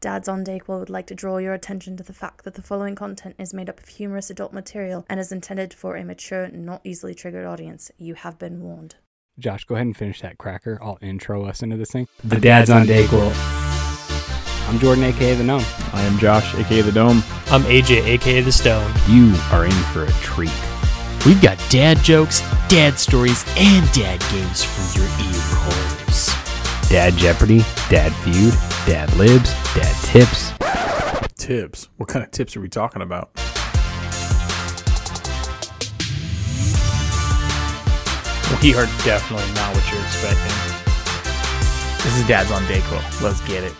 Dads on Dayquil would like to draw your attention to the fact that the following content is made up of humorous adult material and is intended for a mature, not easily triggered audience. You have been warned. Josh, go ahead and finish that cracker. I'll intro us into this thing. The Dads on Dayquil. I'm Jordan, aka the Gnome. I am Josh, aka the Dome. I'm AJ, aka The Stone. You are in for a treat. We've got dad jokes, dad stories, and dad games for your ear holes. Dad Jeopardy, Dad Feud, Dad Libs, Dad Tips. Tips. What kind of tips are we talking about? We are definitely not what you're expecting. This is Dad's on Dayquil. Let's get it.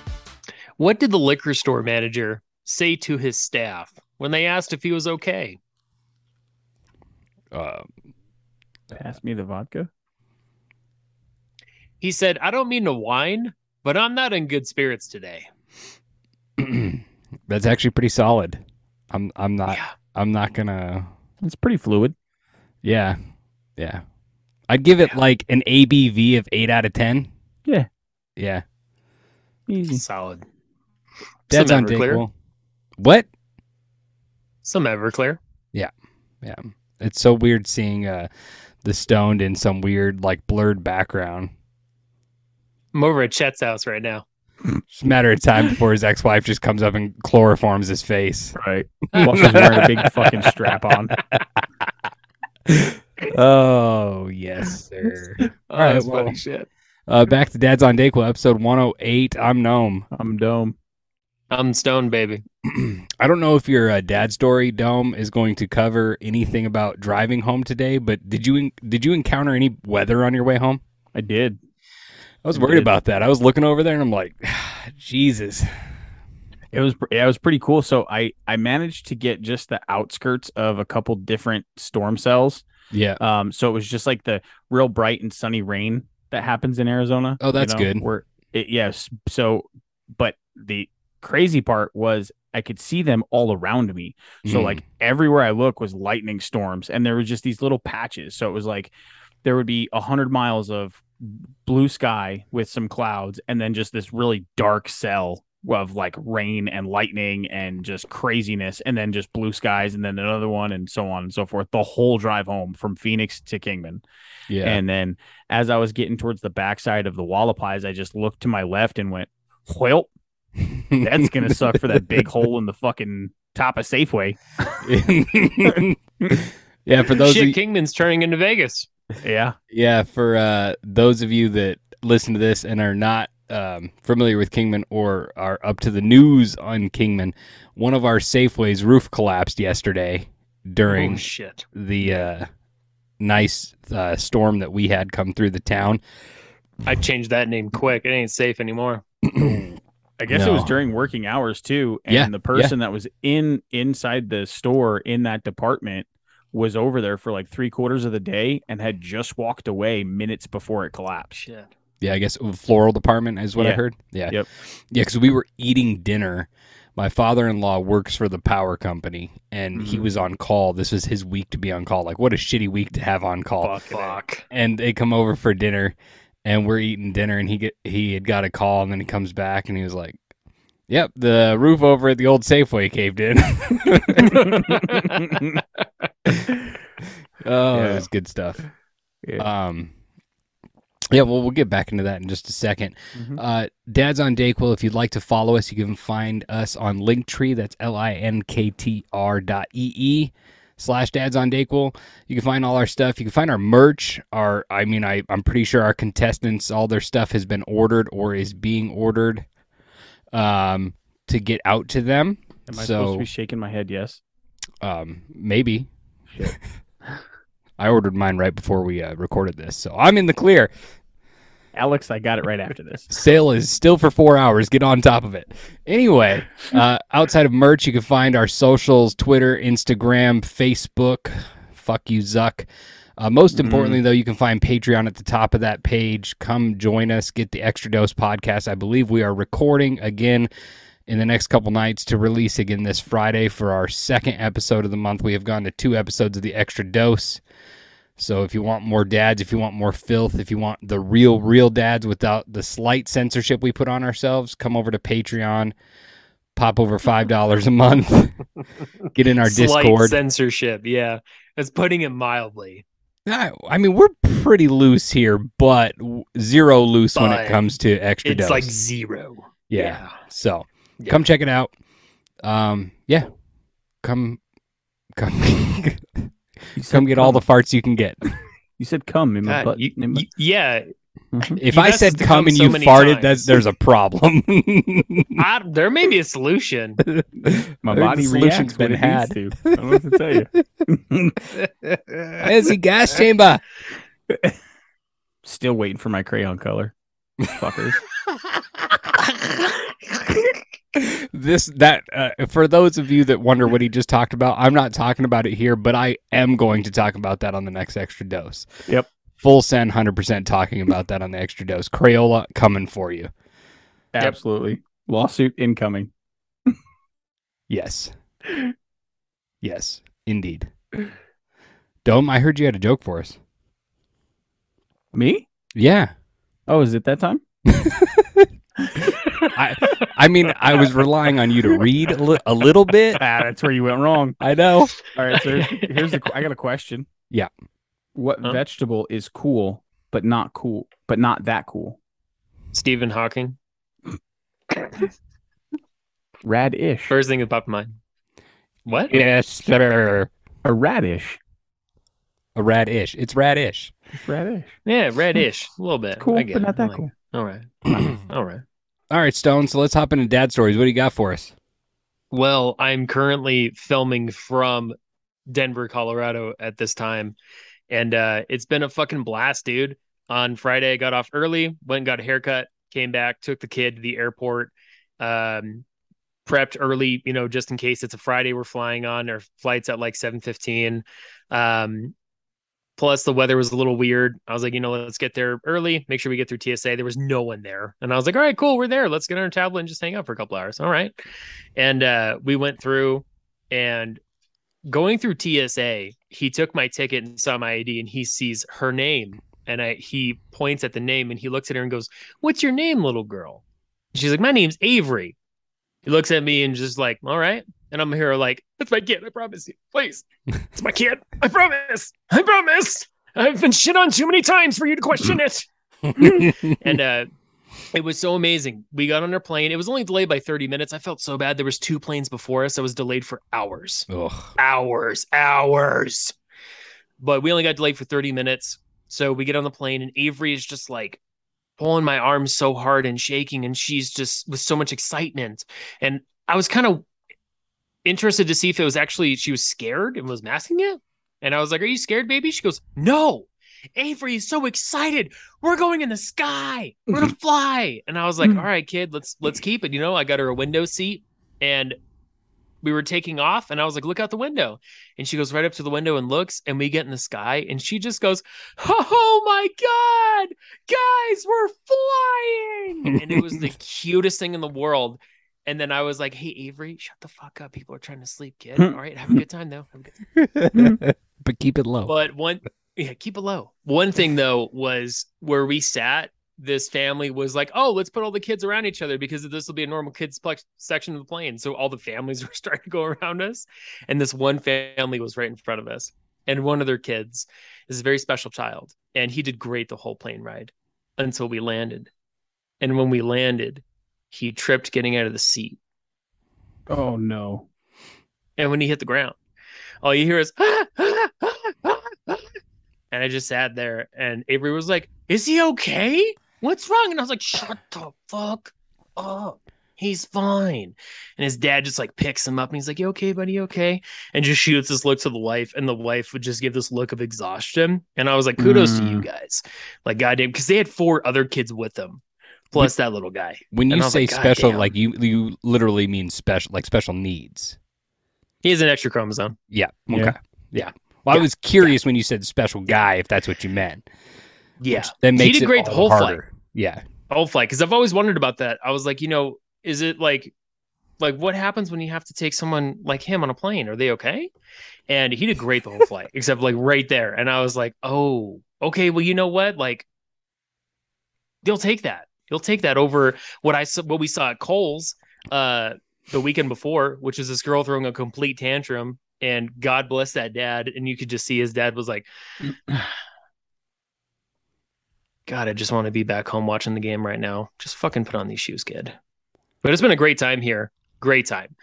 What did the liquor store manager say to his staff when they asked if he was okay? Uh, Pass me the vodka. He said, I don't mean to whine, but I'm not in good spirits today. that's actually pretty solid. I'm I'm not Yeah. I'm not gonna It's pretty fluid. yeah. Yeah. I'd give it Yeah. like an ABV of eight out of ten. Yeah. Yeah. Easy. Solid. Dad's Some Everclear. Dayquil. What? Some Everclear. Yeah. Yeah. It's so weird seeing uh the stoned in some weird like blurred background. I'm over at Chet's house right now. It's a matter of time before his ex-wife just comes up and chloroforms his face. Right. While she's wearing a big fucking strap on. oh yes, sir. Oh, right, that's well- funny shit. Uh, back to Dad's on Dayquil, episode 108. I'm Gnome. I'm Dome. I'm Stone, baby. I don't know if your uh, dad story dome is going to cover anything about driving home today, but did you did you encounter any weather on your way home? I did. I was worried about that. I was looking over there and I'm like, Jesus. It was yeah, it was pretty cool. So I I managed to get just the outskirts of a couple different storm cells. Yeah. Um, so it was just like the real bright and sunny rain that happens in Arizona. Oh, that's you know, good. Where it, yes, so but the crazy part was I could see them all around me. So Mm. like everywhere I look was lightning storms, and there was just these little patches. So it was like there would be a hundred miles of blue sky with some clouds, and then just this really dark cell of like rain and lightning and just craziness, and then just blue skies, and then another one, and so on and so forth. The whole drive home from Phoenix to Kingman. yeah. And then as I was getting towards the backside of the Hualapais, I just looked to my left and went, well, that's gonna suck for that big hole in the fucking top of Safeway. yeah, for those Shit, of you, Kingman's turning into Vegas. Yeah. yeah, for uh, those of you that listen to this and are not um, familiar with Kingman or are up to the news on Kingman, one of our Safeway's roof collapsed yesterday during Oh, shit. the uh, nice uh, storm that we had come through the town. I changed that name quick. It ain't safe anymore. I guess it was during working hours too. And Yeah, the person that was in inside the store in that department was over there for like three quarters of the day and had just walked away minutes before it collapsed. Shit. Yeah, I guess floral department is what I heard. Yeah. Yep. Yeah, because we were eating dinner. My father in law works for the power company and he Mhm. was on call. This was his week to be on call. Like, what a shitty week to have on call. Fuck. And they come over for dinner and we're eating dinner and he get he had got a call and then he comes back and he was like, Yep, the roof over at the old Safeway caved in. oh, Yeah. was good stuff. Yeah. Um, yeah, well, we'll get back into that in just a second. Mhm. Uh, Dad's on Dayquil. If you'd like to follow us, you can find us on Linktree. That's L I N K T R dot E E slash Dad's on Dayquil. You can find all our stuff. You can find our merch. Our, I mean, I, I'm pretty sure our contestants, all their stuff has been ordered or is being ordered um, to get out to them. Am I so, supposed to be shaking my head? Yes. um, maybe. I ordered mine right before we uh, recorded this, so I'm in the clear. Alex, I got it right after this. Sale is still for four hours. Get on top of it. Anyway, uh, outside of merch, you can find our socials Twitter, Instagram, Facebook. Fuck you, Zuck. Uh, most Mm. importantly, though, you can find Patreon at the top of that page. Come join us. Get the Extra Dose podcast. I believe we are recording again in the next couple nights to release again this Friday for our second episode of the month. We have gone to two episodes of the Extra Dose. So if you want more dads, if you want more filth, if you want the real, real dads without the slight censorship we put on ourselves, come over to Patreon, pop over five dollars a month, get in our Slight Discord. censorship. Yeah, that's putting it mildly. I, I mean, we're pretty loose here, but zero loose when it comes to extra It's dose. like zero. yeah. So Yeah. come check it out. Um, yeah, come, come, You said come get all the farts you can get. You said come in my God, butt. you- in my- you- yeah, Mhm. If You've I said come come and so you farted, that's times. there's a problem. I, there may be a solution. My I body the solution's reacts been when it had. to. I don't know what to tell you. Where's the gas chamber? Still waiting for my crayon color. Fuckers. this that uh, for those of you that wonder what he just talked about, I'm not talking about it here, but I am going to talk about that on the next extra dose. Yep. Full send, hundred percent talking about that on the extra dose. Crayola coming for you. Absolutely. Lawsuit incoming. Yes. Yes, indeed. Dome, I heard you had a joke for us. Me? Yeah. Oh, is it that time? I I mean, I was relying on you to read a, li- a little bit. Ah, that's where you went wrong. I know. All right, so here's, here's the. I got a question. Yeah. What Huh? vegetable is cool but not cool, but not that cool? Stephen Hawking. Radish. First thing that popped in mind. What? Yes, sir. A radish. A radish. It's radish. It's radish. Yeah, reddish. A little bit. Cool, I get but not I that like cool. All right. All right. All right, Stone. So let's hop into dad stories. What do you got for us? Well, I'm currently filming from Denver, Colorado at this time. And uh, it's been a fucking blast, dude. On Friday, I got off early, went and got a haircut, came back, took the kid to the airport, um, prepped early, you know, just in case it's a Friday we're flying on. Our flight's at like 7.15. Um, plus the weather was a little weird. I was like, you know, let's get there early, make sure we get through TSA. There was no one there. And I was like, all right, cool, we're there. Let's get on our tablet and just hang out for a couple hours. All right. And uh, we went through and going through TSA, he took my ticket and saw my ID and he sees her name. And I he points at the name and he looks at her and goes, What's your name, little girl? She's like, My name's Avery. He looks at me and just like, All right. And I'm here like, That's my kid, I promise you. Please. It's my kid. I promise. I promise. I've been shit on too many times for you to question it and uh it was so amazing. We got on our plane. It was only delayed by 30 minutes. I felt so bad. There was two planes before us. I was delayed for hours. Ugh. Hours. Hours. But we only got delayed for 30 minutes. So we get on the plane and Avery is just like pulling my arms so hard and shaking and she's just with so much excitement. And I was kind of interested to see if it was actually she was scared and was masking it. And I was like, "Are you scared, baby?" She goes, "No." Avery is so excited. We're going in the sky. We're gonna fly. And I was like, mm. all right, kid, let's let's keep it. You know, I got her a window seat and we were taking off and I was like, look out the window. And she goes right up to the window and looks, and we get in the sky, and she just goes, Oh my god, guys, we're flying. And it was the cutest thing in the world. And then I was like, Hey Avery, shut the fuck up. People are trying to sleep, kid. All right, have a good time though. Have a good but keep it low. but one, yeah, keep it low. One thing though was where we sat. This family was like, "Oh, let's put all the kids around each other because this will be a normal kids plex- section of the plane." So all the families were starting to go around us, and this one family was right in front of us. And one of their kids is a very special child, and he did great the whole plane ride until we landed. And when we landed, he tripped getting out of the seat, Oh no. and when he hit the ground, all you hear is "Ah, ah, ah, ah, ah." And I just sat there and Avery was like, Is he okay? What's wrong? And I was like, Shut the fuck up. He's fine. And his dad just like picks him up and he's like, You okay, buddy? You okay? And just shoots this look to the wife, and the wife would just give this look of exhaustion. And I was like, Kudos to you mm. guys. Like, goddamn, because they had four other kids with them, plus that little guy. when and you say like, special, damn." like you you literally mean special, like special needs. He has an extra chromosome. Yeah. Yeah. Okay. Yeah. Well, I was curious when you said special guy, if that's what you meant. Yeah. Which then He makes did it great the all whole flight. harder. Yeah. whole flight because I've always wondered about that. I was like, you know, is it like Like, what happens when you have to take someone like him on a plane? Are they okay? And he did great the whole flight, except like right there. And I was like, oh, okay. Well, you know what? Like, they'll take that. You'll take that over what I saw, what we saw at Kohl's uh, the weekend before, which is this girl throwing a complete tantrum. And God bless that dad. And you could just see his dad was like, God, I just want to be back home watching the game right now. Just fucking put on these shoes, kid. But it's been a great time here. Great time.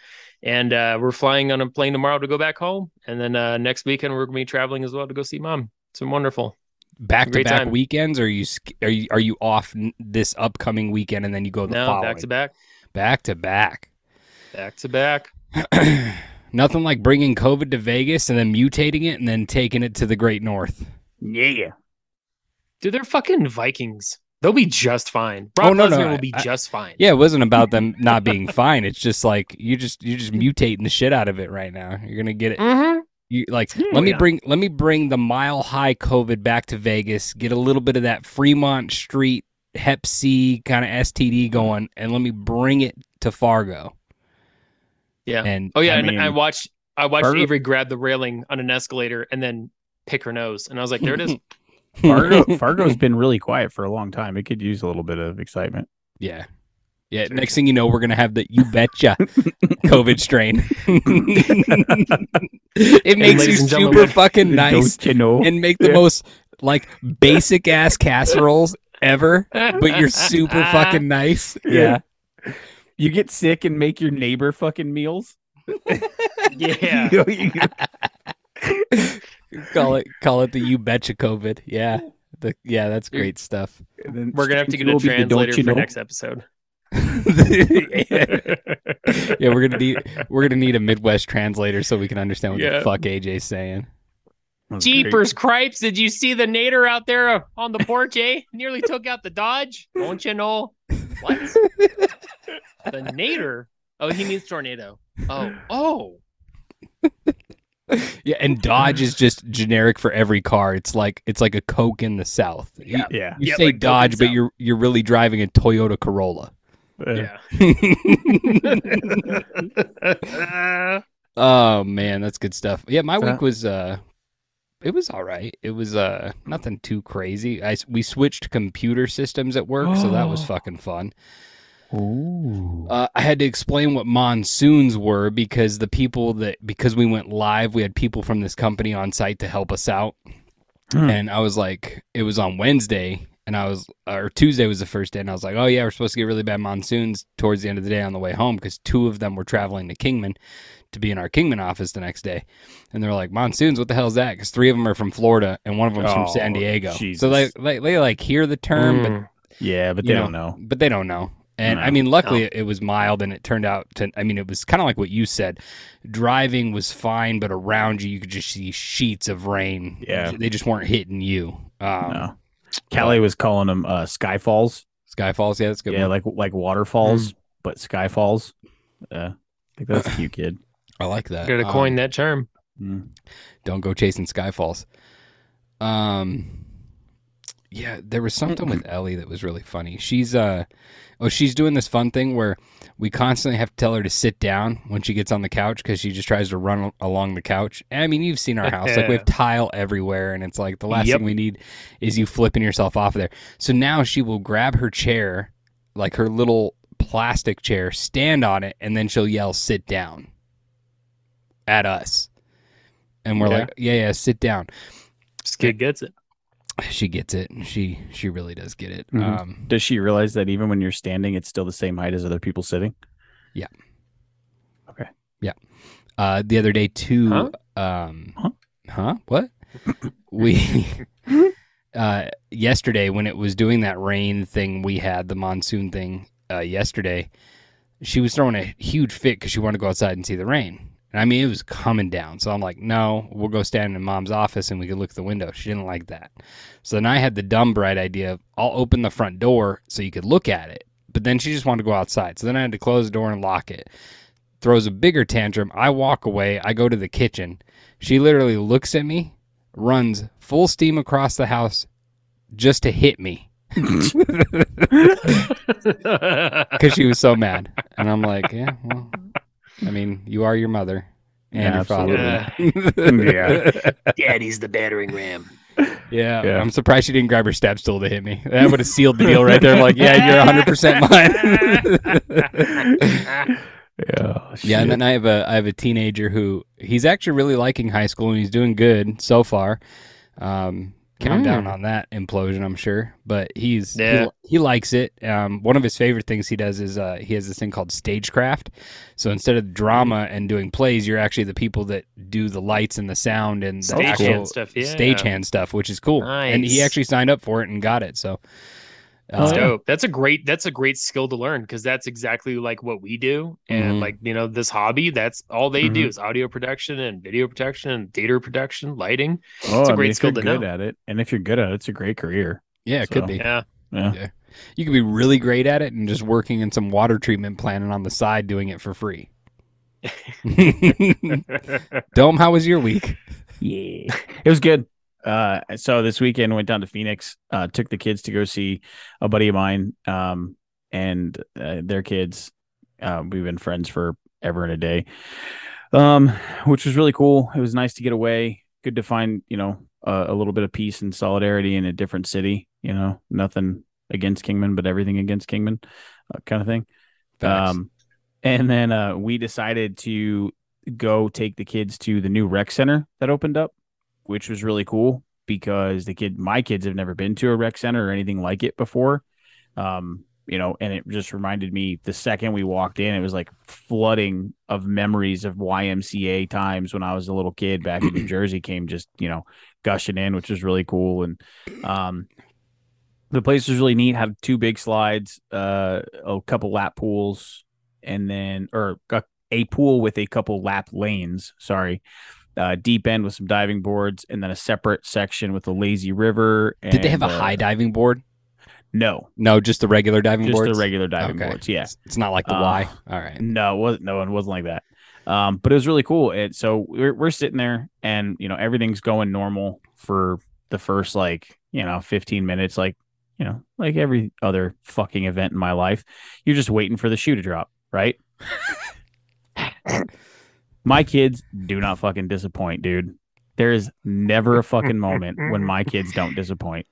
And uh, we're flying on a plane tomorrow to go back home. And then uh, next weekend, we're going to be traveling as well to go see mom. It's been wonderful. Back to back weekends, or are you are you are you off this upcoming weekend and then you go the No, following? back to back, back to back. back to back. Nothing like bringing COVID to Vegas and then mutating it and then taking it to the Great North. Yeah. Dude, they're fucking Vikings. They'll be just fine. Brock Oh, no, no, Lesnar I- will be I- just fine. Yeah, it wasn't about them not being fine. It's just like you just you're just mutating the shit out of it right now. You're gonna get it. Mm-hmm. You like Yeah. let me Yeah. bring let me bring the mile high COVID back to Vegas. Get a little bit of that Fremont Street Hep C kind of STD going, and let me bring it to Fargo. Yeah. And Oh yeah, I and mean, I watched I watched Fargo- Avery grab the railing on an escalator and then pick her nose, and I was like, there it is. Fargo Fargo's been really quiet for a long time. It could use a little bit of excitement. yeah, yeah. Next thing you know, we're gonna have the you betcha COVID strain. it makes you super fucking nice you know? and make the Yeah. most like basic ass casseroles ever, but you're super fucking nice. Yeah. You get sick and make your neighbor fucking meals. yeah. You know, you- call it call it the you betcha COVID. Yeah. The, yeah, that's great stuff. We're gonna have to get a will the don't translator you for know. next episode. yeah, we're gonna need we're gonna need a Midwest translator so we can understand what Yeah. the fuck AJ's saying. That's great. Jeepers cripes! Did you see the nader out there uh, on the porch? Eh, nearly took out the Dodge. Don't you know what? the nader. Oh, he means tornado. Oh, oh. Yeah, and Dodge is just generic for every car. It's like it's like a Coke in the South. You, Yeah. you Yeah, say like Dodge, but South. you're you're really driving a Toyota Corolla. Uh, Yeah. oh man, that's good stuff. Yeah, my week was uh it was all right. It was uh nothing too crazy. I we switched computer systems at work, so that was fucking fun. Uh, I had to explain what monsoons were because the people that because we went live, we had people from this company on site to help us out. Hmm. And I was like, it was on Wednesday, and I was or Tuesday was the first day, and I was like, oh yeah, we're supposed to get really bad monsoons towards the end of the day on the way home because two of them were traveling to Kingman to be in our Kingman office the next day, and they're like, monsoons, what the hell is that? Because three of them are from Florida and one of them's from Oh, San Diego, so they, they they like hear the term, but Mm. Yeah, but you they know, don't know. but they don't know. And I mean, luckily it was mild and it turned out to, I mean, it was kind of like what you said. Driving was fine, but around you, you could just see sheets of rain. Yeah. They just weren't hitting you. Um, no. Callie was calling them uh, skyfalls. Skyfalls, yeah, that's good. Yeah, one. like like waterfalls, but skyfalls. Yeah, I think that's a cute kid. I like that. Gotta Um, coin that term. Mm. Don't go chasing Skyfalls. Um, yeah, there was something with Ellie that was really funny. She's uh, oh, she's doing this fun thing where we constantly have to tell her to sit down when she gets on the couch because she just tries to run along the couch. And, I mean, you've seen our house; like we have tile everywhere, and it's like the last Yep. thing we need is you flipping yourself off there. So now she will grab her chair, like her little plastic chair, stand on it, and then she'll yell, "Sit down!" at us. And we're Yeah. like, yeah, yeah, sit down This kid gets it. She gets it she she really does get it Mhm. um Does she realize that even when you're standing, it's still the same height as other people sitting? Yeah. Okay. Yeah. Uh the other day too Huh? um Huh? huh what we uh yesterday when it was doing that rain thing we had the monsoon thing uh yesterday she was throwing a huge fit because she wanted to go outside and see the rain and i mean it was coming down so i'm like no we'll go stand in mom's office and we could look at the window she didn't like that so then i had the dumb bright idea of i'll open the front door so you could look at it but then she just wanted to go outside so then i had to close the door and lock it throws a bigger tantrum. I walk away. I go to the kitchen. She literally looks at me, runs full steam across the house just to hit me because she was so mad. And I'm like, yeah, well, I mean, you are your mother and Yeah, your father. Yeah. Daddy's the battering ram. yeah. Yeah. I'm surprised she didn't grab her stab stool to hit me. That would have sealed the deal right there. Like, yeah, you're 100% mine. Yeah. Yeah, and then I have a I have a teenager who he's actually really liking high school and he's doing good so far. Um, countdown Mm. on that implosion, I'm sure, but he's he Yeah. li- he, likes it. Um, one of his favorite things he does is uh, he has this thing called stagecraft. So instead of drama and doing plays, you're actually the people that do the lights and the sound and the Stagehand actual stuff, yeah. stagehand stuff, which is cool. And he actually signed up for it and got it. So. That's uh, dope. That's a great. That's a great skill to learn because that's exactly like what we do, and Mhm. like you know this hobby. That's all they do Mhm. is audio production and video production and theater production, lighting. Oh, It's a I mean, great if skill you're to good know. at it, and if you're good at it, it's a great career. Yeah, it could So- be. Yeah, Yeah. You could be really great at it and just working in some water treatment plant and on the side doing it for free. Dome, how was your week? Yeah. It was good. Uh, so this weekend went down to Phoenix, uh, took the kids to go see a buddy of mine, um, and uh, their kids. Uh, we've been friends for ever and a day, um, which was really cool. It was nice to get away. Good to find, you know, uh, a little bit of peace and solidarity in a different city. You know, nothing against Kingman, but everything against Kingman, uh, kind of thing. Facts. Um, and then uh, we decided to go take the kids to the new rec center that opened up, which was really cool because the kid, my kids have never been to a rec center or anything like it before. Um, you know, and it just reminded me the second we walked in, it was like flooding of memories of YMCA times when I was a little kid back in New Jersey came just, you know, gushing in, which was really cool. And um the place was really neat. Had two big slides, uh, a couple lap pools, and then or a, a pool with a couple lap lanes. Sorry, uh, deep end with some diving boards, and then a separate section with a lazy river. Did they have a uh, high diving board? No, No, just the regular diving just boards. the regular diving Okay. boards. Yeah, It's, it's not like the Uh, Y. All right. no, it wasn't. No, it wasn't like that. Um, but it was really cool. And so we're we're sitting there, and you know everything's going normal for the first like you know 15 minutes, like you know like every other fucking event in my life. You're just waiting for the shoe to drop, right? my kids do not fucking disappoint, dude. There is never a fucking moment when my kids don't disappoint.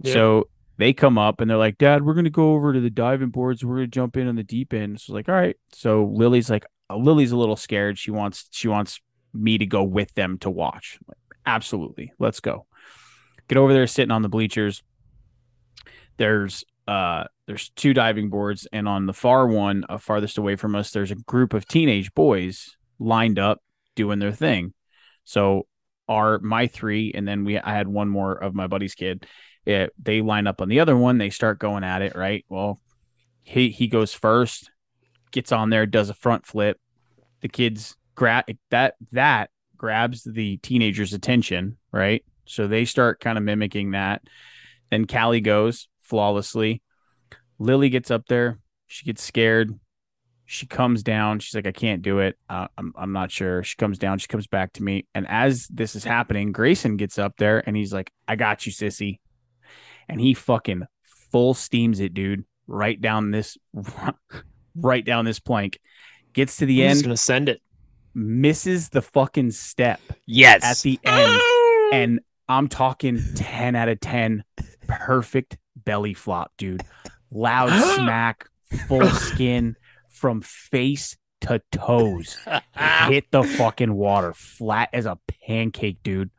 Yeah. So they come up and they're like, Dad, we're gonna go over to the diving boards. We're gonna jump in on the deep end. So like, all right. So Lily's like, uh, Lily's a little scared. She wants she wants me to go with them to watch. Like, Absolutely, let's go. Get over there, sitting on the bleachers. There's uh there's two diving boards, and on the far one, uh, farthest away from us, there's a group of teenage boys lined up doing their thing. So are my three, and then we I had one more of my buddy's kid it, they line up on the other one. They start going at it, right? Well, he he goes first, gets on there, does a front flip. The kids grab that that grabs the teenager's attention, right? So they start kind of mimicking that. Then Callie goes flawlessly. Lily gets up there. She gets scared. She comes down. She's like, I can't do it. Uh, I'm, I'm not sure. She comes down. She comes back to me. And as this is happening, Grayson gets up there and he's like, I got you, sissy and he fucking full steams it, dude, right down this, right down this plank. Gets to the I'm just end, gonna send it. misses the fucking step Yes. at the end, and I'm talking ten out of ten, perfect belly flop, dude. Loud smack, full skin from face to toes. Hit the fucking water, flat as a pancake, dude.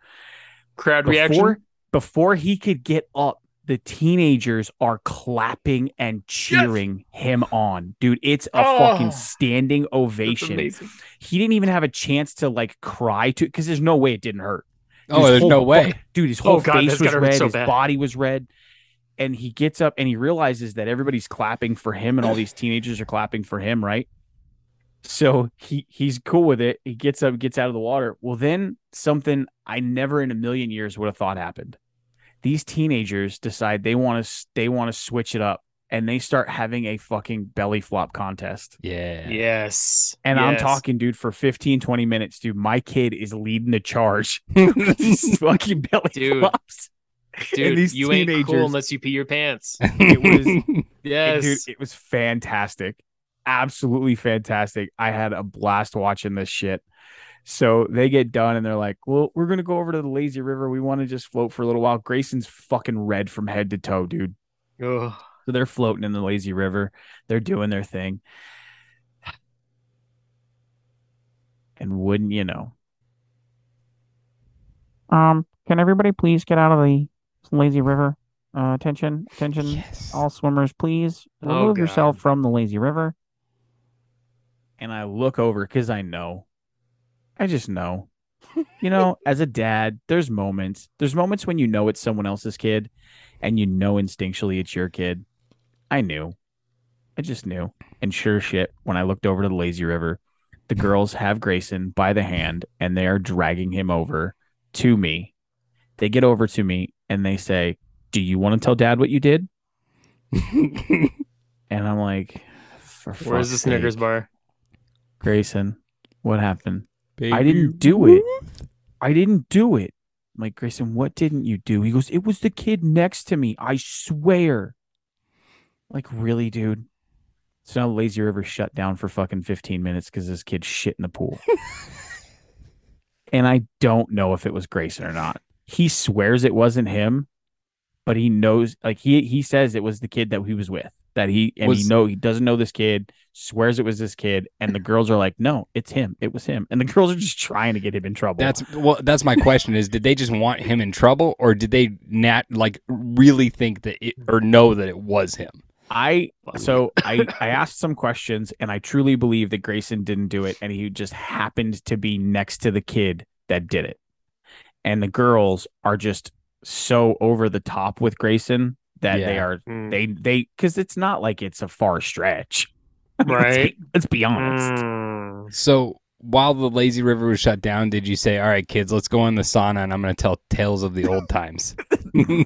Crowd before reaction. before he could get up the teenagers are clapping and cheering him on. Dude it's a Oh, fucking standing ovation. He didn't even have a chance to like cry to because there's no way it didn't hurt. Oh, there's whole no fu- way. dude his oh, whole Oh, God, face was red so his body was red and he gets up and he realizes that everybody's clapping for him and all these teenagers are clapping for him right? So he he's cool with it. He gets up gets out of the water. Well then something i never in a million years would have thought happened. These teenagers decide they want to they want to switch it up and they start having a fucking belly flop contest. Yeah. Yes. and i'm talking dude for 15 20 minutes dude my kid is leading the charge. These fucking belly Dude. flops Dude, these you ain't cool teenagers- unless you pee your pants. it was Yes. dude, it was fantastic. absolutely fantastic. I had a blast watching this shit. So they get done and they're like, "Well, we're gonna go over to the lazy river. We want to just float for a little while." Grayson's fucking red from head to toe, dude. Ugh. So they're floating in the lazy river. They're doing their thing. And wouldn't you know? Um, can everybody please get out of the lazy river? Uh, attention, attention, Yes. all swimmers, please Oh, remove yourself from the lazy river. And I look over because I know. I just know. You know, as a dad, there's moments. There's moments when you know it's someone else's kid and you know instinctually it's your kid. I knew. I just knew. And sure shit, when I looked over to the lazy river, the girls have Grayson by the hand and they are dragging him over to me. They get over to me and they say, Do you want to tell dad what you did? And I'm like, For Where's the fuck's Snickers sake, bar? Grayson, what happened? I didn't do it. I didn't do it. I'm like, Grayson, what didn't you do? He goes, It was the kid next to me. I swear. Like, really, dude? So now Lazy River shut down for fucking 15 minutes because this kid shit in the pool. and I don't know if it was Grayson or not. He swears it wasn't him, but he knows like he he says it was the kid that he was with. That he and he know he doesn't know this kid, swears it was this kid, and the girls are like, No, it's him. It was him. And the girls are just trying to get him in trouble. That's well. That's my question: is did they just want him in trouble, or did they not like really think that it, or know that it was him? I so I I asked some questions and I truly believe that Grayson didn't do it and he just happened to be next to the kid that did it. And the girls are just so over the top with Grayson that they are Mm. they they cuz it's not like it's a far stretch. Let's be- Right. Let's be honest. Mm. So while the lazy river was shut down, did you say, "All right, kids, let's go in the sauna and I'm going to tell tales of the old times"? no.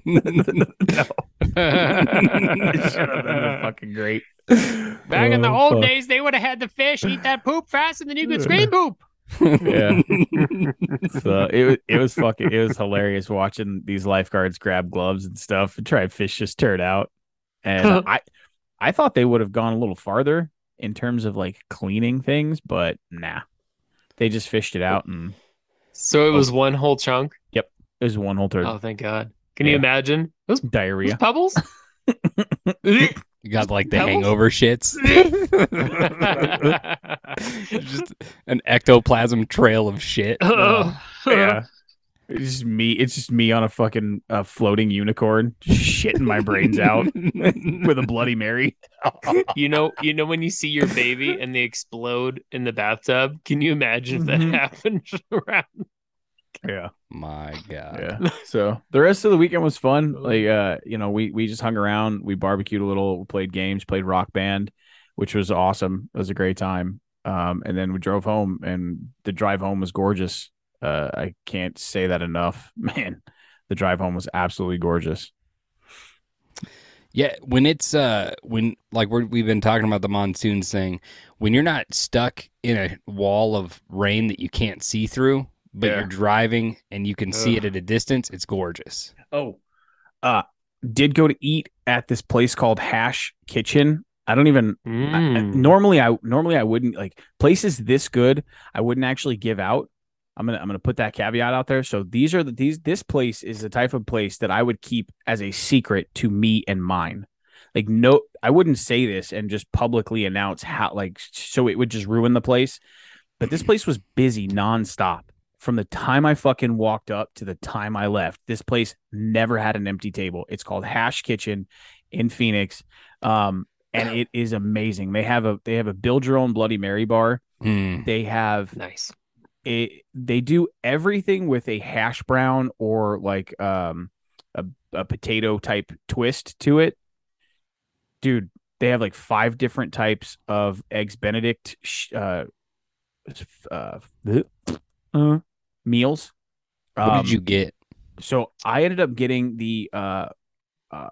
Should have been fucking great. Back in the Oh, old fuck. days, they would have had the fish eat that poop faster than you could scream poop. Yeah. So it was it was fucking it was hilarious watching these lifeguards grab gloves and stuff and try and fish this turd out. And I I thought they would have gone a little farther in terms of like cleaning things, but nah. They just fished it out and So it was oh. one whole chunk. Yep. It was one whole turd. Oh, thank God! Can you imagine those, those Diarrhea. pebbles? You got like the Pebbles? hangover shits. Just an ectoplasm trail of shit. oh, Yeah. It's just me. It's just me on a fucking uh, floating unicorn, shitting my brains out with a Bloody Mary. you know, you know when you see your baby and they explode in the bathtub. Can you imagine if that Mhm. happened around? Yeah. My God. Yeah. So the rest of the weekend was fun. Like uh, you know, we we just hung around, we barbecued a little, played games, played rock band, which was awesome. It was a great time. Um, and then we drove home and the drive home was gorgeous. Uh I can't say that enough. Man, the drive home was absolutely gorgeous. Yeah, when it's uh when like we're, we've been talking about the monsoons thing, when you're not stuck in a wall of rain that you can't see through, but Yeah. you're driving and you can see it at a distance, it's gorgeous. Oh. Uh did go to eat at this place called Hash Kitchen. I don't even I- I- Mm. normally I normally I wouldn't like places this good. I wouldn't actually give out. I'm gonna I'm gonna put that caveat out there. So these are the these this place is the type of place that I would keep as a secret to me and mine. Like no, I wouldn't say this and just publicly announce how like so it would just ruin the place. But this place was busy nonstop from the time I fucking walked up to the time I left. This place never had an empty table. It's called Hash Kitchen in Phoenix. Um, and it is amazing. They have a they have a build your own Bloody Mary bar. Hmm. They have nice. a they do everything with a hash brown or like um a, a potato type twist to it. Dude, they have like five different types of eggs Benedict sh- uh uh, uh meals. What Um, did you get? so I ended up getting the uh uh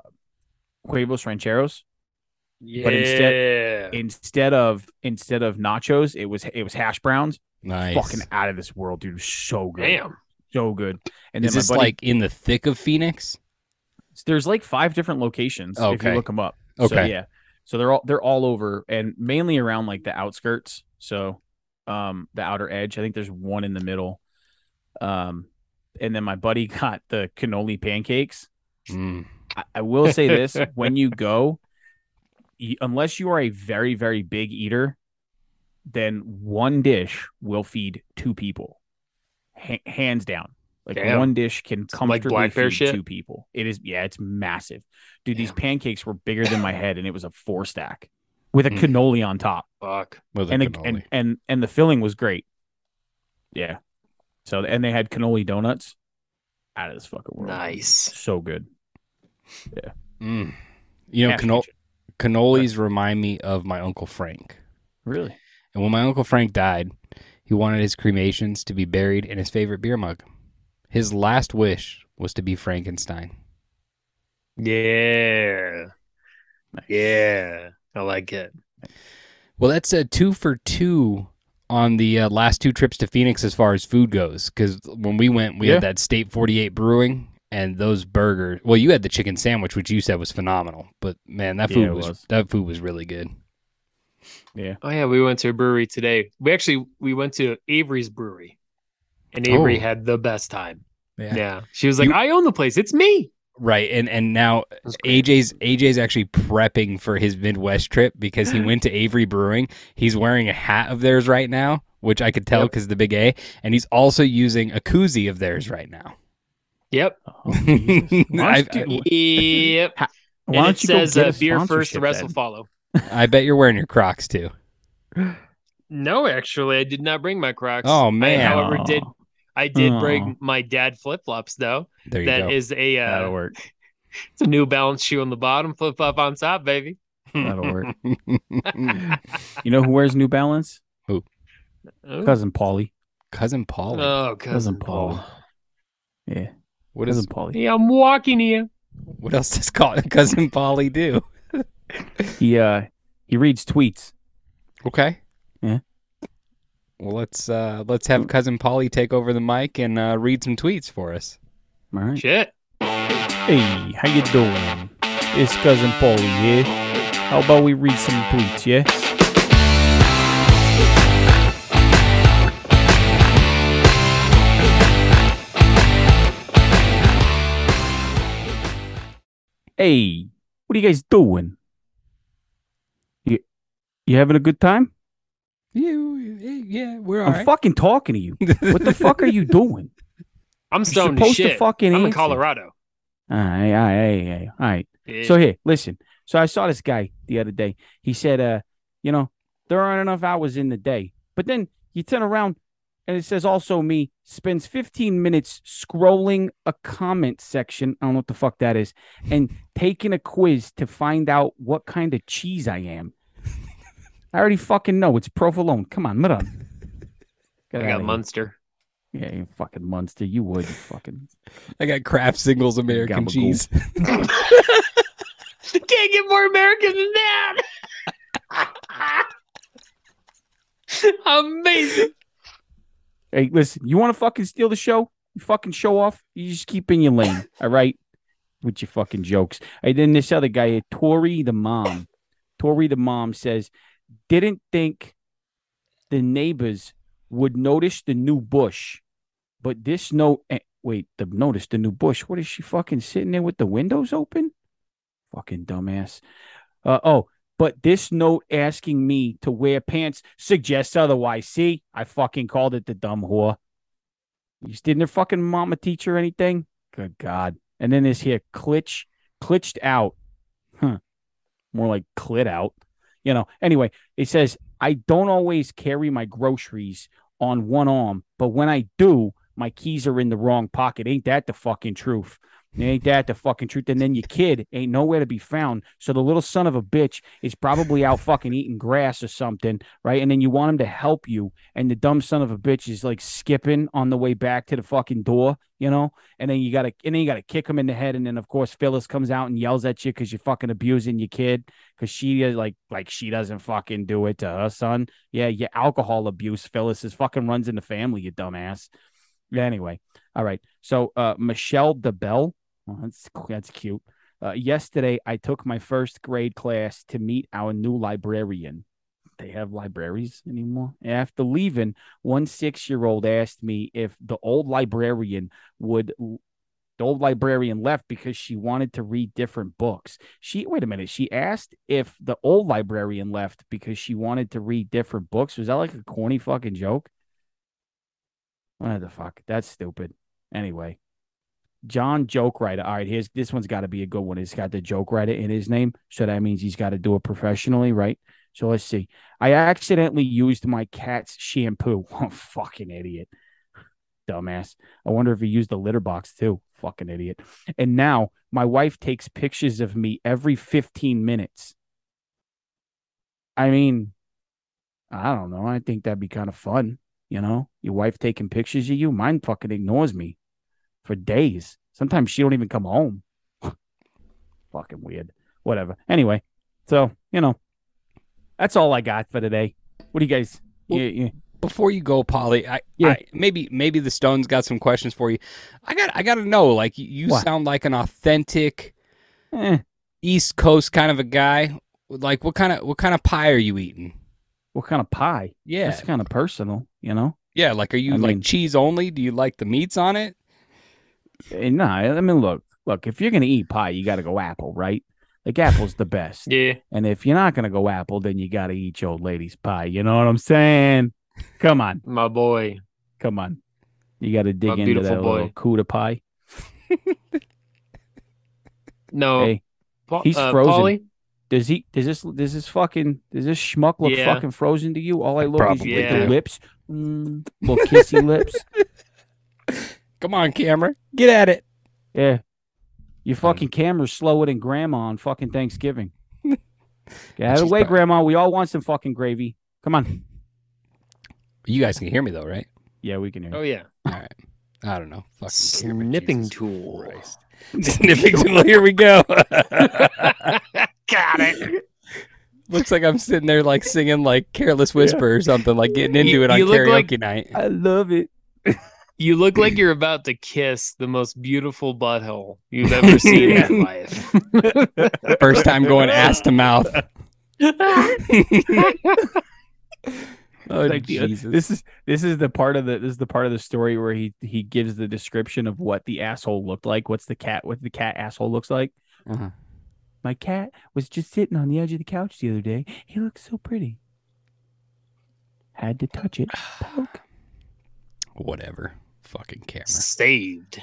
huevos rancheros Yeah. But instead- instead of instead of nachos it was it was hash browns Nice. fucking out of this world dude so good Damn. so good and Is then this buddy, like in the thick of Phoenix? there's like five different locations if Okay. you look them up so Okay. yeah So they're all they're all over and mainly around like the outskirts. So um the outer edge. I think there's one in the middle. Um and then my buddy got the cannoli pancakes. Mm. I, I will say this when you go, y- unless you are a very, very big eater, then one dish will feed two people, Ha- hands down. Like Damn. one dish can Some, like, comfortably feed shit? two people. It is, yeah, it's massive, dude. These pancakes were bigger than my head, and it was a four stack with a Mm. cannoli on top, Fuck. With a and, the, cannoli. and and and the filling was great. Yeah, so and they had cannoli donuts. Out of this fucking world, Nice. so good. Mm. You know, Half cano- kitchen. cannolis remind me of my uncle Frank. Really? And when my uncle Frank died, he wanted his cremations to be buried in his favorite beer mug. His last wish was to be Frankenstein. Yeah. Yeah. I like it. Well, that's a two for two on the uh, last two trips to Phoenix as far as food goes. Because when we went, we Yeah. had that State 48 Brewing and those burgers. Well, you had the chicken sandwich, which you said was phenomenal. But man, that food it was, was. that food was really good. Yeah. Oh yeah, we went to a brewery today. We actually we went to Avery's brewery. And Avery Oh. had the best time. Yeah. Yeah. She was like, You- I own the place. It's me. Right, and and now It was great. AJ's AJ's actually prepping for his Midwest trip because he went to Avery Brewing. He's wearing a hat of theirs right now, which I could tell Yep. because the big A, and he's also using a koozie of theirs right now. Yep. Oh, Jesus. Why don't I- you- Yep. why and don't it you go says get uh, a beer first, the rest then? will follow. I bet you're wearing your Crocs too. No, actually, I did not bring my Crocs. Oh, I, man. however, Aw. did I did Aw. bring my dad flip flops though. There you That go. is a That'll uh, work. it's a New Balance shoe on the bottom, flip flop on top, baby. That'll work. You know who wears New Balance? Who? Cousin Paulie. cousin Paulie. oh cousin Paul. Paul. Yeah, what cousin is Paulie. Yeah, I'm walking here. what else does cousin Paulie do? He uh he reads tweets. Okay. Yeah. Well, let's uh let's have cousin Paulie take over the mic and uh, read some tweets for us. All right. Shit. Hey, how you doing? It's cousin Paulie here. How about we read some tweets, yeah? Hey, what are you guys doing? You, you having a good time? You, yeah, we're all I'm right. fucking talking to you. What the fuck are you doing? I'm You're stoned supposed to shit. fucking I'm in answer. Colorado. All right, all right, all right, all right. Yeah. So here, listen. So I saw this guy the other day. He said, uh, you know, there aren't enough hours in the day. But then you turn around and it says also me spends 15 minutes scrolling a comment section. I don't know what the fuck that is, and taking a quiz to find out what kind of cheese I am. I already fucking know it's provolone. Come on, Miran. Get I outta got here. Munster. Yeah, you fucking Munster. You would you fucking. I got Kraft Singles American Gabagool. cheese. Can't get more American than that. Amazing. Hey, listen, you want to fucking steal the show? You fucking show off? You just keep in your lane, all right? With your fucking jokes. And then this other guy, Tori the mom. Tori the mom says, didn't think the neighbors would notice the new bush, but this no eh, wait, the notice the new bush. What is she fucking sitting there with the windows open? Fucking dumbass. Uh, oh, but this note asking me to wear pants suggests otherwise. See, I fucking called it the dumb whore. You didn't her fucking mama teach her anything? Good God. And then this here, clitch, clitched out. Huh. More like clit out. You know, anyway, it says, I don't always carry my groceries on one arm, but when I do, my keys are in the wrong pocket. Ain't that the fucking truth? Ain't that the fucking truth? And then your kid ain't nowhere to be found. So the little son of a bitch is probably out fucking eating grass or something, right? And then you want him to help you, and the dumb son of a bitch is like skipping on the way back to the fucking door, you know? And then you gotta and then you gotta kick him in the head, and then of course Phyllis comes out and yells at you because you're fucking abusing your kid because she is like like she doesn't fucking do it to her son. Yeah, your alcohol abuse, Phyllis, is fucking runs in the family, you dumbass. Anyway, all right. So uh Michelle DeBell, well, that's that's cute. Uh, yesterday, I took my first grade class to meet our new librarian. They have libraries anymore. After leaving, one six year old asked me if the old librarian would. The old librarian left because she wanted to read different books. She wait a minute. She asked if the old librarian left because she wanted to read different books. Was that like a corny fucking joke? What the fuck? That's stupid. Anyway, John Joke Writer. All right, here's this one's got to be a good one. It's got the joke writer in his name, so that means he's got to do it professionally, right? So let's see. I accidentally used my cat's shampoo. Fucking idiot, dumbass. I wonder if he used the litter box too. Fucking idiot. And now my wife takes pictures of me every 15 minutes. I mean, I don't know. I think that'd be kind of fun. You know, your wife taking pictures of you. Mine fucking ignores me for days. Sometimes she don't even come home. fucking weird. Whatever. Anyway, so you know, that's all I got for today. What do you guys? Well- you, you, Before you go, Paulie, I, Yeah. I maybe maybe the Stones got some questions for you. I got I got to know. Like you What? sound like an authentic eh, East Coast kind of a guy. Like what kind of what kind of pie are you eating? What kind of pie? Yeah, That's kind of personal, you know. yeah. Like are you I like mean- cheese only? Do you like the meats on it? Eh, Nah, I mean, look, look. If you're gonna eat pie, you got to go apple, right? Like apple's the best. Yeah. And if you're not gonna go apple, then you got to eat your old lady's pie. You know what I'm saying? Come on, My boy. come on. You got to dig My into beautiful that boy. little Cuda pie. No. Hey, Pa- he's uh, frozen. Paulie? Does he? Does this? Does this fucking? Does this schmuck look Yeah. fucking frozen to you? All I look Probably is like the lips, mm, little kissy lips. Come on, camera, get at it. Yeah. Your fucking camera's slower than grandma on fucking Thanksgiving. Get out of the way, prob- grandma. We all want some fucking gravy. Come on. You guys can hear me though, right? Yeah, we can hear. Oh you. yeah. All right. I don't know. Fucking camera, Snipping Jesus tool. Christ. Snipping tool. Here we go. Got it. Looks like I'm sitting there like singing like "Careless Whisper" or something, like getting into You- it on you look like- karaoke night. I love it. You look like you're about to kiss the most beautiful butthole you've ever seen in your life. First time going ass to mouth. Oh Like the- Jesus! this is this is the part of the this is the part of the story where he he gives the description of what the asshole looked like. What's the cat? What the cat asshole looks like? Uh-huh. My cat was just sitting on the edge of the couch the other day. He looked so pretty. Had to touch it. Poke. Whatever. Fucking camera. Saved.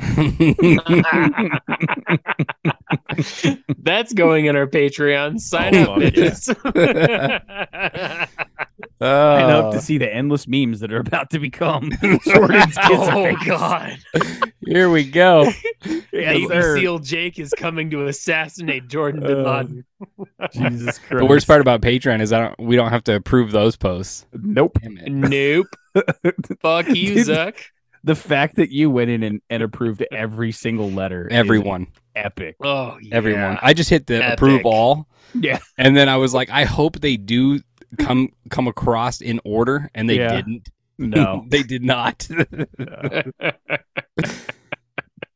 That's going in our Patreon. Sign Oh, up, fuck yeah. bitches. Sign up Oh, to see the endless memes that are about to become Jordan's kiss oh face. God! here we go. Yes, Navy sir. SEAL Jake is coming to assassinate Jordan Bin Uh, Laden. Jesus Christ. The worst part about Patreon is I don't. We don't have to approve those posts. Nope. Nope. Fuck you, Dude, Zuck. The fact that you went in and, and approved every single letter. is Everyone, Epic. Oh, yeah. everyone. I just hit the approve all, Yeah. and then I was like, I hope they do come come across in order, and they Yeah. didn't. No. they did not.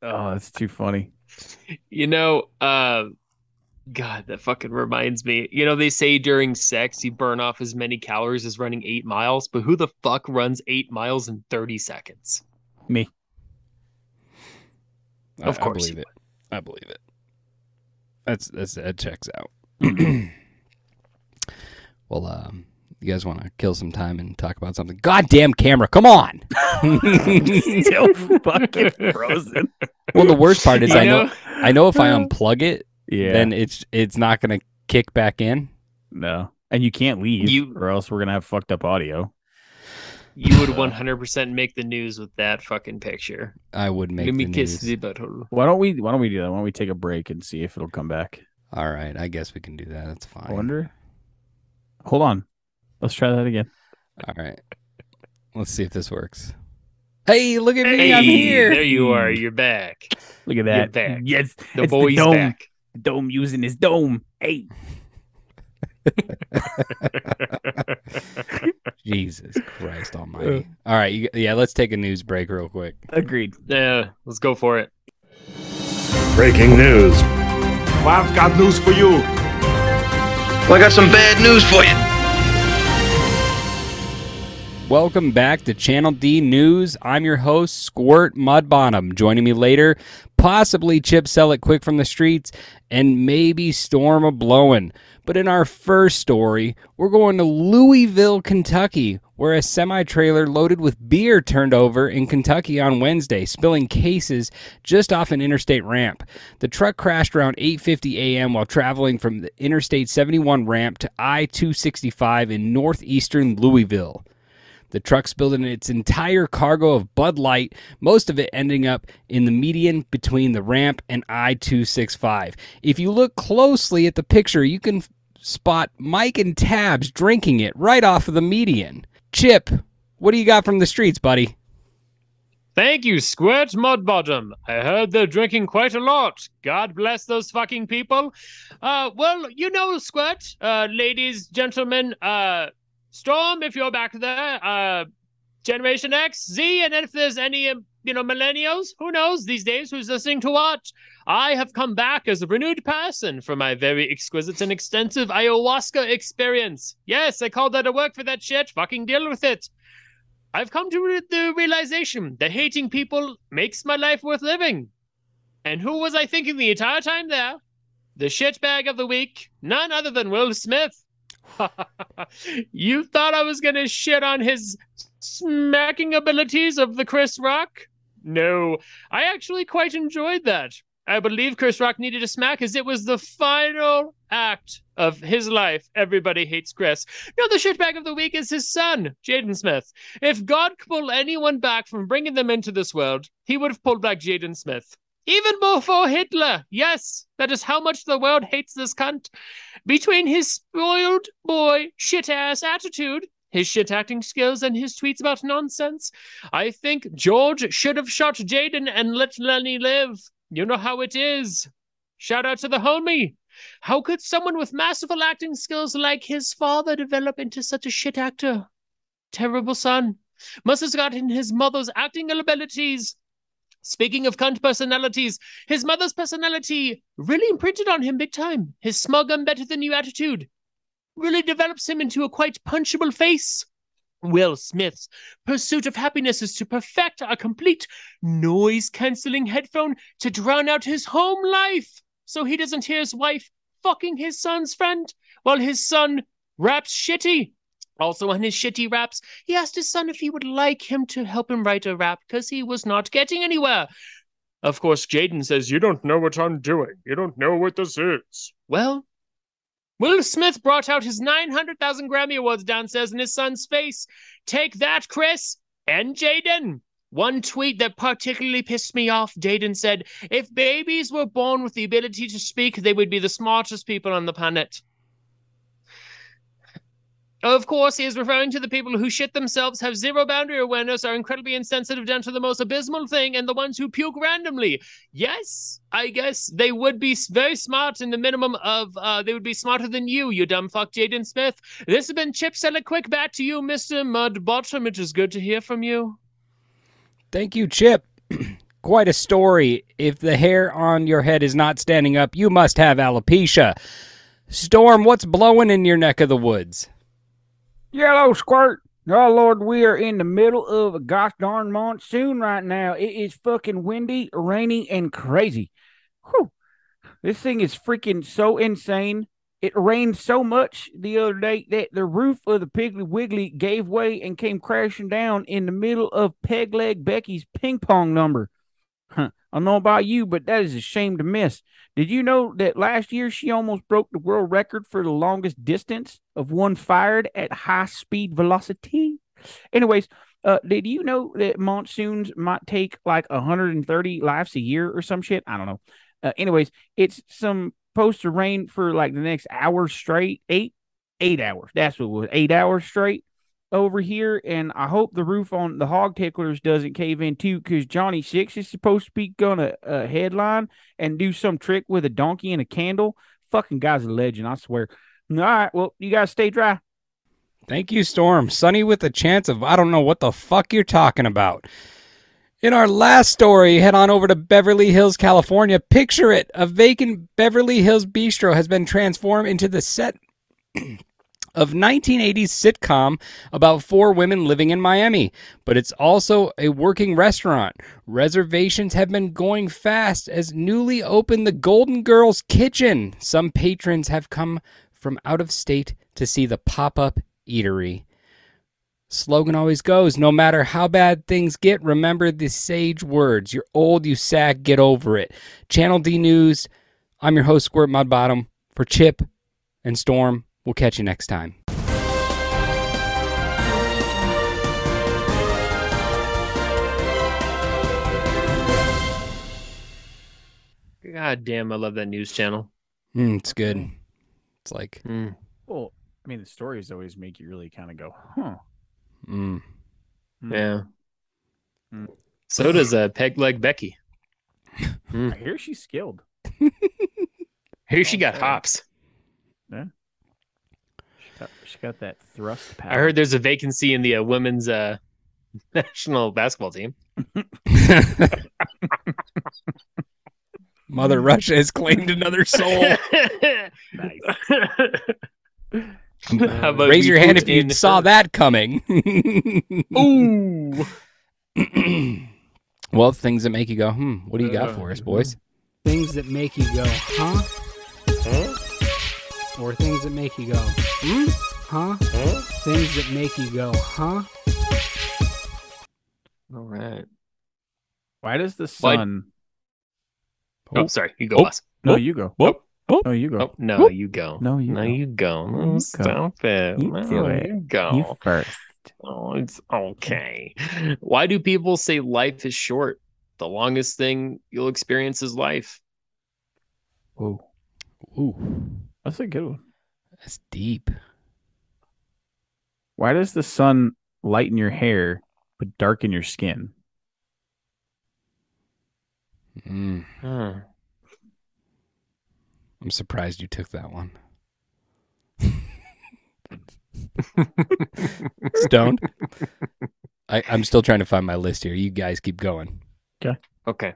oh, that's too funny. You know, uh, God, that fucking reminds me. You know, they say during sex you burn off as many calories as running eight miles, but who the fuck runs eight miles in 30 seconds? Me. Of I- course I believe you it. I believe it. That's that's that checks out. well, um, you guys want to kill some time and talk about something? Goddamn camera, come on! Still fucking frozen. well, the worst part is You I know I know if I unplug it, Yeah. then it's it's not gonna kick back in. no. And you can't leave, You- or else we're gonna have fucked up audio. You would 100% make the news with that fucking picture. I would make Let me the kiss news. the butthole. Why don't we? Why don't we do that? Why don't we take a break and see if it'll come back? All right, I guess we can do that. That's fine. I wonder. Hold on. Let's try that again. All right, let's see if this works. Hey, look at me! Hey, I'm here. There you are. You're back. Look at You're that. back. Yes, The it's boy's the dome. back. Dome using his dome. Hey. Jesus Christ Almighty! All right, you, yeah, let's take a news break real quick. Agreed. Yeah, let's go for it. Breaking news. Well, I've got news for you. Well, I got some bad news for you. Welcome back to Channel D News. I'm your host, Squirt Mudbottom. Joining me later, possibly Chip Sell It Quick from the Streets, and maybe Storm a Blowin'. But in our first story, we're going to Louisville, Kentucky, where a semi trailer loaded with beer turned over in Kentucky on Wednesday, spilling cases just off an interstate ramp. The truck crashed around 8:50 a.m. while traveling from the Interstate 71 ramp to I-265 in northeastern Louisville. The truck spilled in its entire cargo of Bud Light, most of it ending up in the median between the ramp and I 265. If you look closely at the picture, you can spot Mike and Tabs drinking it right off of the median. Chip, what do you got from the streets, buddy? Thank you, Squirt Mudbottom. I heard they're drinking quite a lot. God bless those fucking people. Uh, well, you know, Squirt, uh, ladies, gentlemen, uh, Storm, if you're back there, uh, Generation X, Z, and if there's any, um, you know, millennials, who knows these days who's listening to what? I have come back as a renewed person for my very exquisite and extensive ayahuasca experience. Yes, I called out to work for that shit. Fucking deal with it. I've come to the realization that hating people makes my life worth living. And who was I thinking the entire time there? The shitbag of the week, none other than Will Smith. you thought I was going to shit on his smacking abilities of the Chris Rock? No, I actually quite enjoyed that. I believe Chris Rock needed a smack as it was the final act of his life. Everybody hates Chris. No, the shitbag of the week is his son, Jaden Smith. If God could pull anyone back from bringing them into this world, he would have pulled back Jaden Smith. Even before Hitler. Yes, that is how much the world hates this cunt. Between his spoiled boy shit ass attitude, his shit acting skills, and his tweets about nonsense, I think George should have shot Jaden and let Lenny live. You know how it is. Shout out to the homie. How could someone with masterful acting skills like his father develop into such a shit actor? Terrible son. Must have gotten his mother's acting abilities. Speaking of cunt personalities, his mother's personality really imprinted on him big time. His smug, I'm better than you attitude really develops him into a quite punchable face. Will Smith's pursuit of happiness is to perfect a complete noise cancelling headphone to drown out his home life so he doesn't hear his wife fucking his son's friend while his son raps shitty. Also, on his shitty raps, he asked his son if he would like him to help him write a rap because he was not getting anywhere. Of course, Jaden says, You don't know what I'm doing. You don't know what this is. Well, Will Smith brought out his 900,000 Grammy Awards downstairs in his son's face. Take that, Chris and Jaden. One tweet that particularly pissed me off Jaden said, If babies were born with the ability to speak, they would be the smartest people on the planet. Of course, he is referring to the people who shit themselves, have zero boundary awareness, are incredibly insensitive down to the most abysmal thing, and the ones who puke randomly. Yes, I guess they would be very smart in the minimum of, uh, they would be smarter than you, you dumb fuck, Jaden Smith. This has been Chip Sell It Quick. Back to you, Mr. Mudbottom. It is good to hear from you. Thank you, Chip. Quite a story. If the hair on your head is not standing up, you must have alopecia. Storm, what's blowing in your neck of the woods? Yellow squirt. Oh Lord, we are in the middle of a gosh darn monsoon right now. It is fucking windy, rainy, and crazy. Whew. This thing is freaking so insane. It rained so much the other day that the roof of the Piggly Wiggly gave way and came crashing down in the middle of Peg Leg Becky's ping pong number. I don't know about you, but that is a shame to miss. Did you know that last year she almost broke the world record for the longest distance of one fired at high speed velocity? Anyways, uh, did you know that monsoons might take like 130 lives a year or some shit? I don't know. Uh, anyways, it's supposed to rain for like the next hour straight, eight, eight hours. That's what was, eight hours straight over here, and I hope the roof on the hog ticklers doesn't cave in too, because Johnny Six is supposed to be gonna uh, headline and do some trick with a donkey and a candle. Fucking guy's a legend, I swear. All right, well, you guys stay dry. Thank you, Storm. Sunny with a chance of I don't know what the fuck you're talking about. In our last story, head on over to Beverly Hills, California. Picture it. A vacant Beverly Hills bistro has been transformed into the set of 1980s sitcom about four women living in Miami, but it's also a working restaurant. Reservations have been going fast as newly opened the Golden Girls Kitchen. Some patrons have come from out of state to see the pop-up eatery. Slogan always goes, no matter how bad things get, remember the sage words. You're old, you sag, get over it. Channel D News. I'm your host, Squirt Mudbottom. For Chip and Storm, we'll catch you next time. God damn, I love that news channel. Mm, it's good. It's like, Mm. Well, I mean, the stories always make you really kind of go, huh. mm, Hmm. Yeah. Hmm. So does uh, Peg Leg Becky. I hear she's skilled. Here she got hops. She got, she got that thrust power. I heard there's a vacancy in the uh, women's uh, national basketball team. Mother Russia has claimed another soul. nice. How Raise your hand if you saw her- that coming. Ooh. well, things that make you go, hmm, what do you got Uh, for us, boys? Things that make you go, huh? Or things that make you go, hmm? Huh? Things that make you go, huh? All right. Why does the Why- sun? Oh, sorry. You go, Oh. boss. No, Oh. you go. Oh. Oh. No, you go. Oh, no, Whoop. you go. No, you no, go. you go. No, You go. stop it. You no, do it. you go. You first. Oh, it's okay. Why do people say life is short? The longest thing you'll experience is life. Ooh, Ooh, that's a good one. that's deep. Why does the sun lighten your hair but darken your skin? Mm, Huh. I'm surprised you took that one. Stoned? I, I'm still trying to find my list here. You guys keep going. Okay. Okay.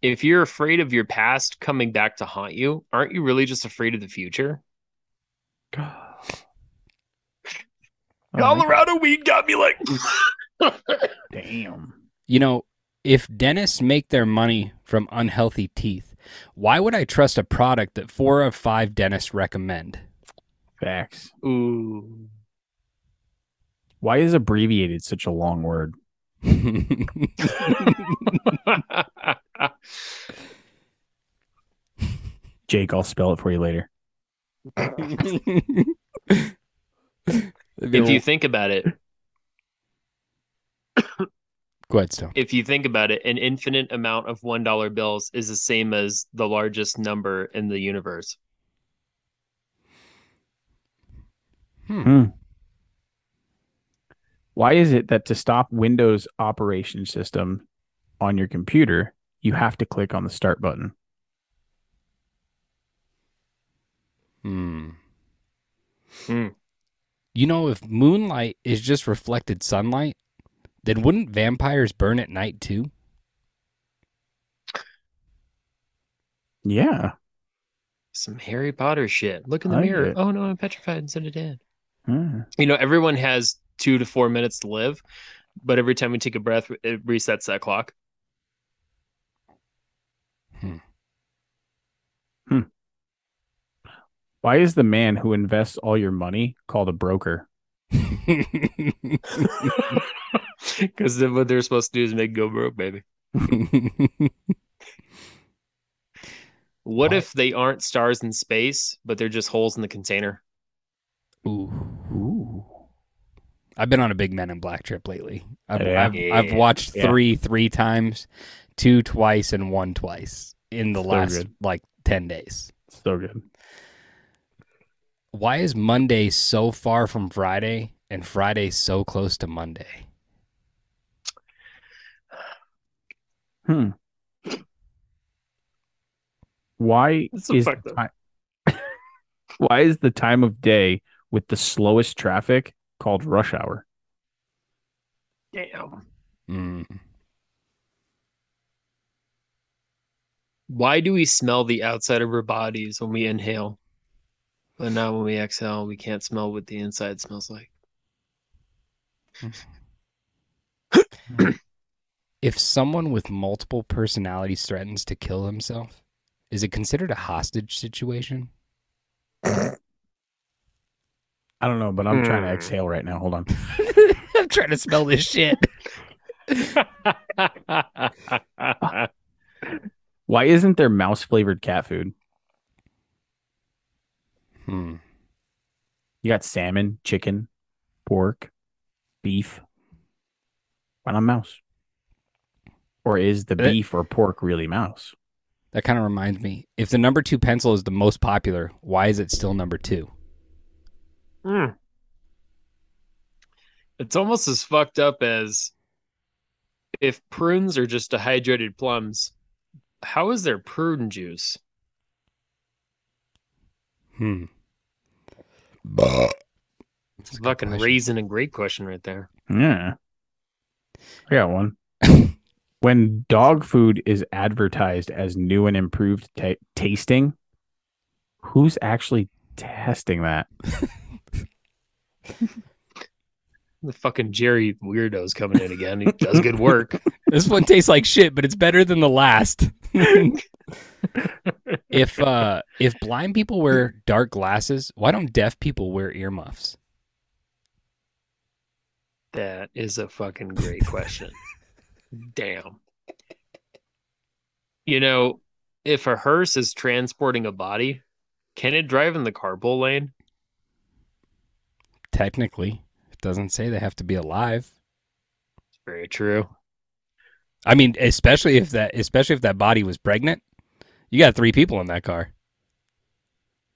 If you're afraid of your past coming back to haunt you, aren't you really just afraid of the future? Colorado weed got me like. Damn. You know, if dentists make their money from unhealthy teeth, why would I trust a product that four of five dentists recommend? Facts. Ooh. Why is abbreviated such a long word? Jake, I'll spell it for you later. if you think about it, Go ahead, Stone. if you think about it, an infinite amount of one dollar bills is the same as the largest number in the universe. Hmm. Why is it that to stop Windows operation system on your computer, you have to click on the start button? Hmm. Hmm. You know, if moonlight is just reflected sunlight, then wouldn't vampires burn at night too? Yeah. Some Harry Potter shit. Look in the I mirror. get. Oh no, I'm petrified and instead of dead. Hmm. You know, everyone has two to four minutes to live, but every time we take a breath, it resets that clock. Hmm. Hmm. Why is the man who invests all your money called a broker? Because what they're supposed to do is make go broke, baby. What Why? if they aren't stars in space, but they're just holes in the container? Ooh. Ooh. I've been on a big Men in Black trip lately. I've, Yeah. I've, I've watched Yeah. three three times, two twice, and one twice in the So last good. like 10 days. So good. Why is Monday so far from Friday and Friday so close to Monday? Hmm. Why That's is the time, Why is the time of day with the slowest traffic called Rush Hour. Damn. Mm. Why do we smell the outside of our bodies when we inhale? But now when we exhale, we can't smell what the inside smells like. if someone with multiple personalities threatens to kill himself, is it considered a hostage situation? I don't know, but I'm trying to Hmm. exhale right now. Hold on. I'm trying to smell this shit. Why isn't there mouse flavored cat food? Hmm. You got salmon, chicken, pork, beef. Why not mouse? Or is the Eh. beef or pork really mouse? That kind of reminds me. If the number two pencil is the most popular, why is it still number two? Hmm. It's almost as fucked up as if prunes are just dehydrated plums. How is there prune juice? Hmm. It's a fucking raisin and grape question right there. Yeah. I got one. when dog food is advertised as new and improved ta tasting, who's actually testing that? The fucking Jerry weirdo's coming in again. He does good work. This one tastes like shit, but it's better than the last. if uh if blind people wear dark glasses, why don't deaf people wear earmuffs? That is a fucking great question. Damn. You know, if a hearse is transporting a body, can it drive in the carpool lane? Technically, it doesn't say they have to be alive. It's very true. I mean, especially if that especially if that body was pregnant. You got three people in that car,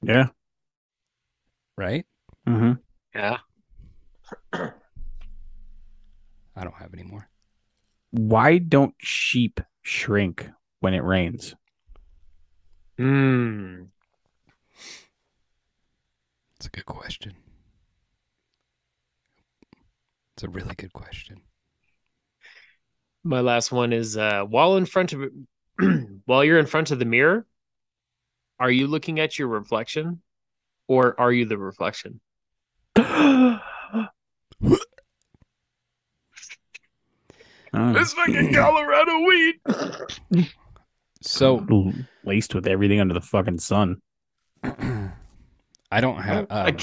Yeah. right? Mm-hmm. Yeah. I don't have any more. Why don't sheep shrink when it rains? Hmm. It's a good question. It's a really good question. My last one is uh, while in front of while you're in front of the mirror, are you looking at your reflection or are you the reflection? Oh, It's fucking Colorado weed. So laced with everything under the fucking sun. I don't have I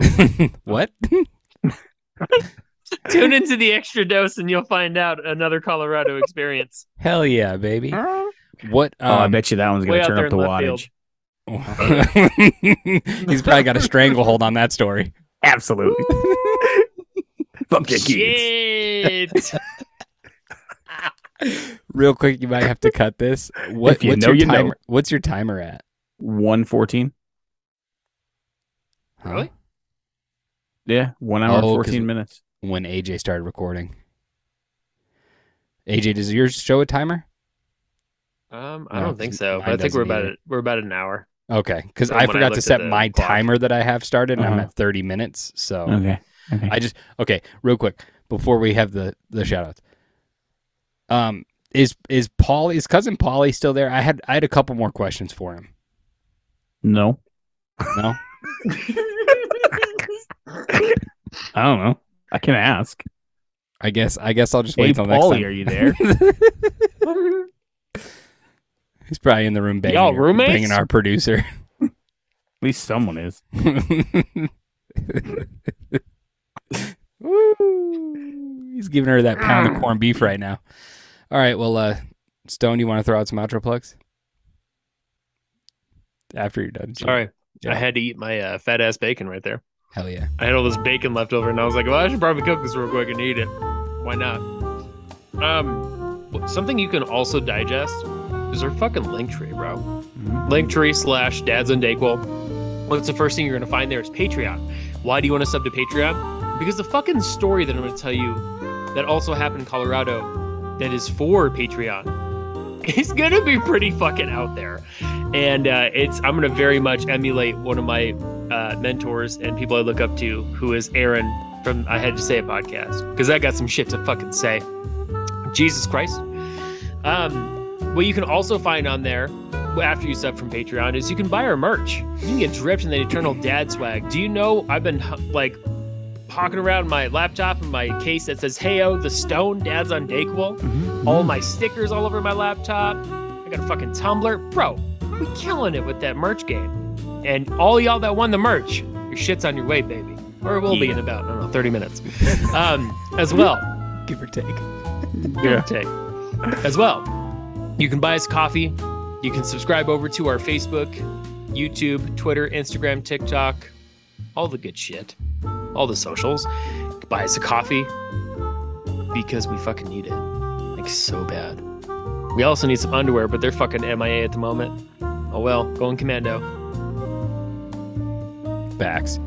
um, what? Tune into the extra dose and you'll find out another Colorado experience. Hell yeah, baby. What? oh, I um, bet you that one's gonna turn up the in wattage. He's probably got a stranglehold on that story. Absolutely. Fuck your kids. Shit. Real quick, you might have to cut this. What, you what's know, your you know. timer? What's your timer at? One fourteen. Huh? Really? Yeah, one hour and Oh, 'cause- fourteen minutes. When AJ started recording. AJ, does yours show a timer? Um, I No, don't think so. But I think we're about either. we're about an hour. Okay, because I when I forgot to set my clock. timer that I have started, and I'm Uh-huh. at 30 minutes. So Okay. Okay. I just okay, real quick before we have the the shout outs. Um, is is Paul is cousin Paulie still there? I had I had a couple more questions for him. no. No, I don't know. I can ask. I guess I guess I'll just Hey, wait till next Paulie, time. are you there? He's probably in the room banging, Y'all our- roommates? banging our producer. At least someone is. Woo! He's giving her that pound of corned beef right now. All right, well, uh, Stone, you want to throw out some outro plugs? After you're done. Jim. Sorry, Yeah. I had to eat my uh, fat ass bacon right there. Hell yeah. I had all this bacon left over, and I was like, "Well, I should probably cook this real quick and eat it. Why not?" Um, something you can also digest is our fucking Linktree, bro. Mhm. Linktree slash Dads on Dayquil. What's the first thing you're gonna find there is Patreon. Why do you want to sub to Patreon? Because the fucking story that I'm gonna tell you that also happened in Colorado that is for Patreon is gonna be pretty fucking out there. And uh, it's I'm gonna very much emulate one of my uh, mentors and people I look up to, who is Aaron from I Had to Say a podcast, because I got some shit to fucking say. Jesus Christ. Um, what you can also find on there after you sub from Patreon is you can buy our merch. You can get dripped in the Eternal Dad swag. Do you know I've been like hawking around my laptop and my case that says "Heyo, the Stone Dad's on Dayquil." Mm-hmm. All my stickers all over my laptop. I got a fucking Tumblr, bro. We killing it with that merch game. And all y'all that won the merch, your shit's on your way, baby. Or it will be in about I don't know 30 minutes. Um, as well, Give or take. give or take. As well, you can buy us coffee. You can subscribe over to our Facebook, YouTube, Twitter, Instagram, TikTok, all the good shit, all the socials. Buy us a coffee because we fucking need it, like so bad. We also need some underwear, but they're fucking MIA at the moment. Oh well, going commando. Backs.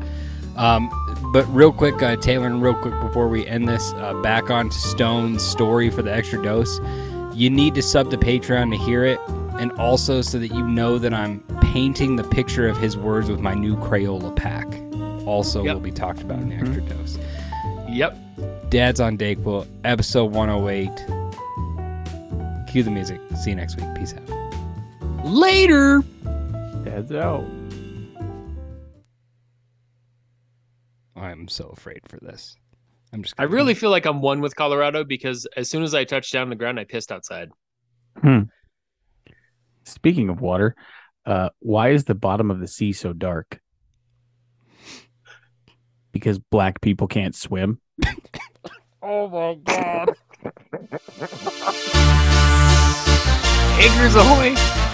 Um, but real quick, uh, Taylor, and real quick before we end this, uh, back on to Stone's story for the extra dose. You need to sub to Patreon to hear it, and also so that you know that I'm painting the picture of his words with my new Crayola pack. Also, Yep. will be talked about in the extra dose. Yep. Dad's on Dayquil, episode 108. Cue the music. See you next week. Peace out. Later. Dad's out. I'm so afraid for this. I'm just. I really feel like I'm one with Colorado because as soon as I touched down the ground, I pissed outside. Speaking of water, uh, why is the bottom of the sea so dark? Because black people can't swim. Oh my god. Anchors ahoy!